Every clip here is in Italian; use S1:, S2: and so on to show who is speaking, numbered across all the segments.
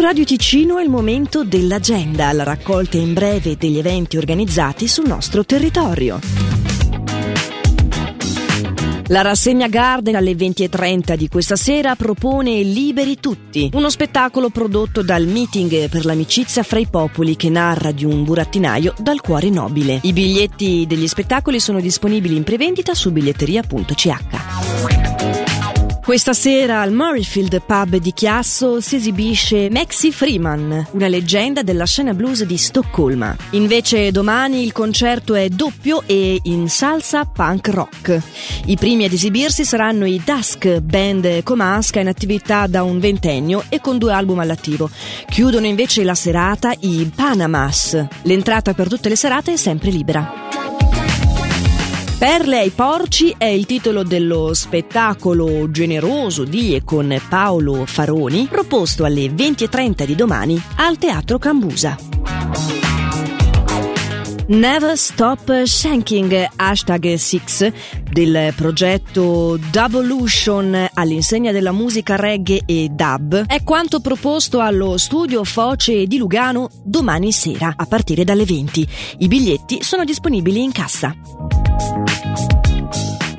S1: Radio Ticino è il momento dell'agenda, la raccolta in breve degli eventi organizzati sul nostro territorio. La rassegna Garden alle 20.30 di questa sera propone Liberi Tutti, uno spettacolo prodotto dal Meeting per l'amicizia fra i popoli che narra di un burattinaio dal cuore nobile. I biglietti degli spettacoli sono disponibili in prevendita su biglietteria.ch. Questa sera al Murrayfield Pub di Chiasso si esibisce Maxi Freeman, una leggenda della scena blues di Stoccolma. Invece domani il concerto è doppio e in salsa punk rock. I primi ad esibirsi saranno i Dusk, band comasca in attività da un ventennio e con due album all'attivo. Chiudono invece la serata i Panamas. L'entrata per tutte le serate è sempre libera. Perle ai porci è il titolo dello spettacolo generoso di e con Paolo Faroni proposto alle 20.30 di domani al Teatro Cambusa. Never Stop Shanking hashtag 6 del progetto Dovolution all'insegna della musica reggae e dub è quanto proposto allo studio Foce di Lugano domani sera a partire dalle 20. I biglietti sono disponibili in cassa.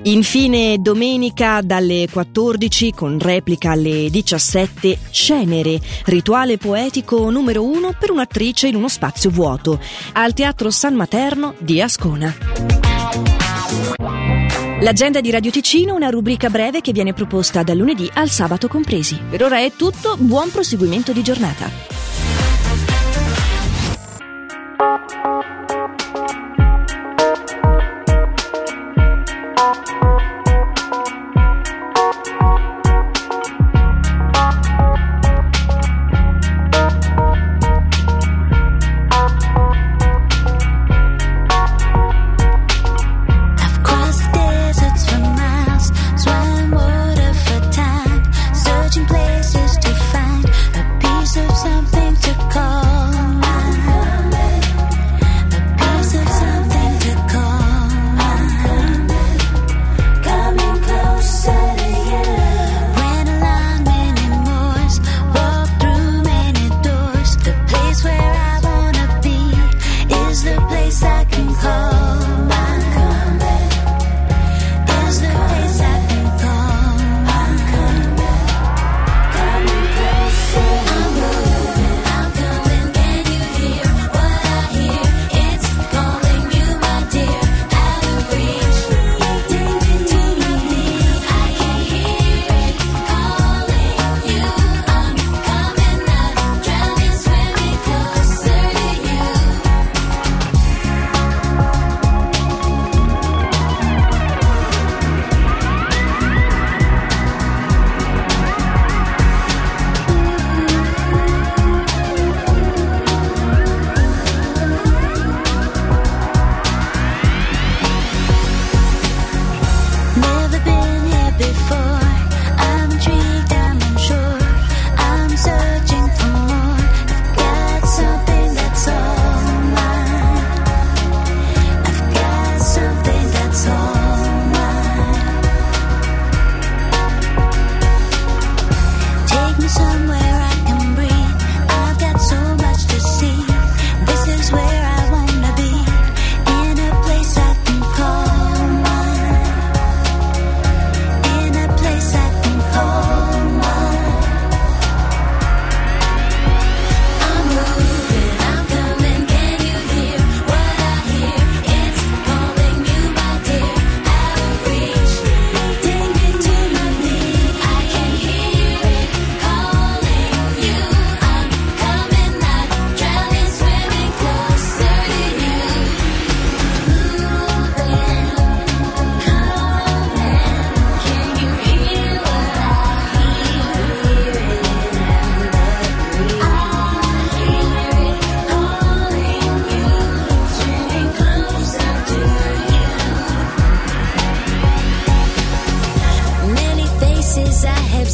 S1: Infine domenica dalle 14 con replica alle 17 Cenere, rituale poetico numero uno per un'attrice in uno spazio vuoto, al Teatro San Materno di Ascona. L'agenda di Radio Ticino, una rubrica breve che viene proposta dal lunedì al sabato compresi. Per ora è tutto, buon proseguimento di giornata.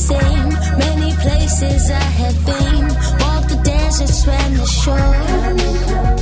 S2: same.
S3: Many
S1: places I
S3: had
S1: been,
S3: walked the deserts, swam
S1: the shore.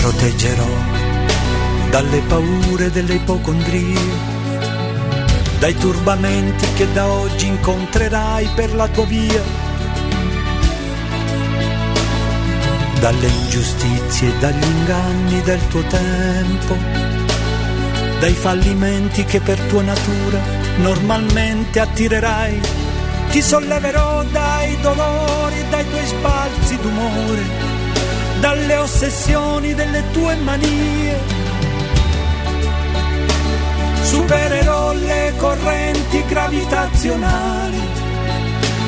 S2: Proteggerò dalle paure delle ipocondrie dai turbamenti che da oggi incontrerai per la tua via, dalle ingiustizie dagli inganni del tuo tempo, dai fallimenti che per tua natura normalmente attirerai. Ti solleverò dai dolori dai tuoi sbalzi d'umore, dalle ossessioni delle tue manie supererò le correnti gravitazionali,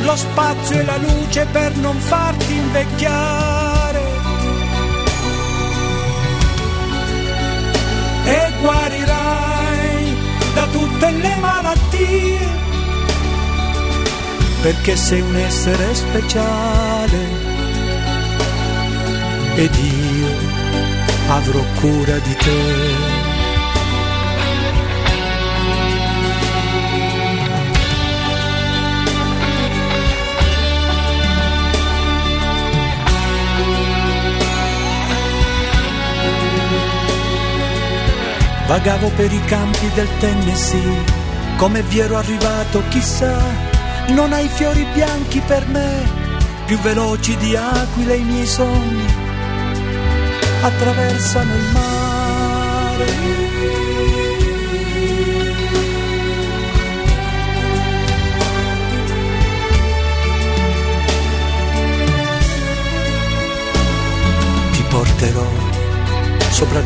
S2: lo spazio e la luce per non farti invecchiare. Malattie, perché sei un essere speciale. Ed io avrò cura di te. Vagavo per i campi del Tennessee, come vi ero arrivato chissà, non hai fiori bianchi per me, più veloci di aquile i miei sogni, attraversano il mare. Ti porterò sopra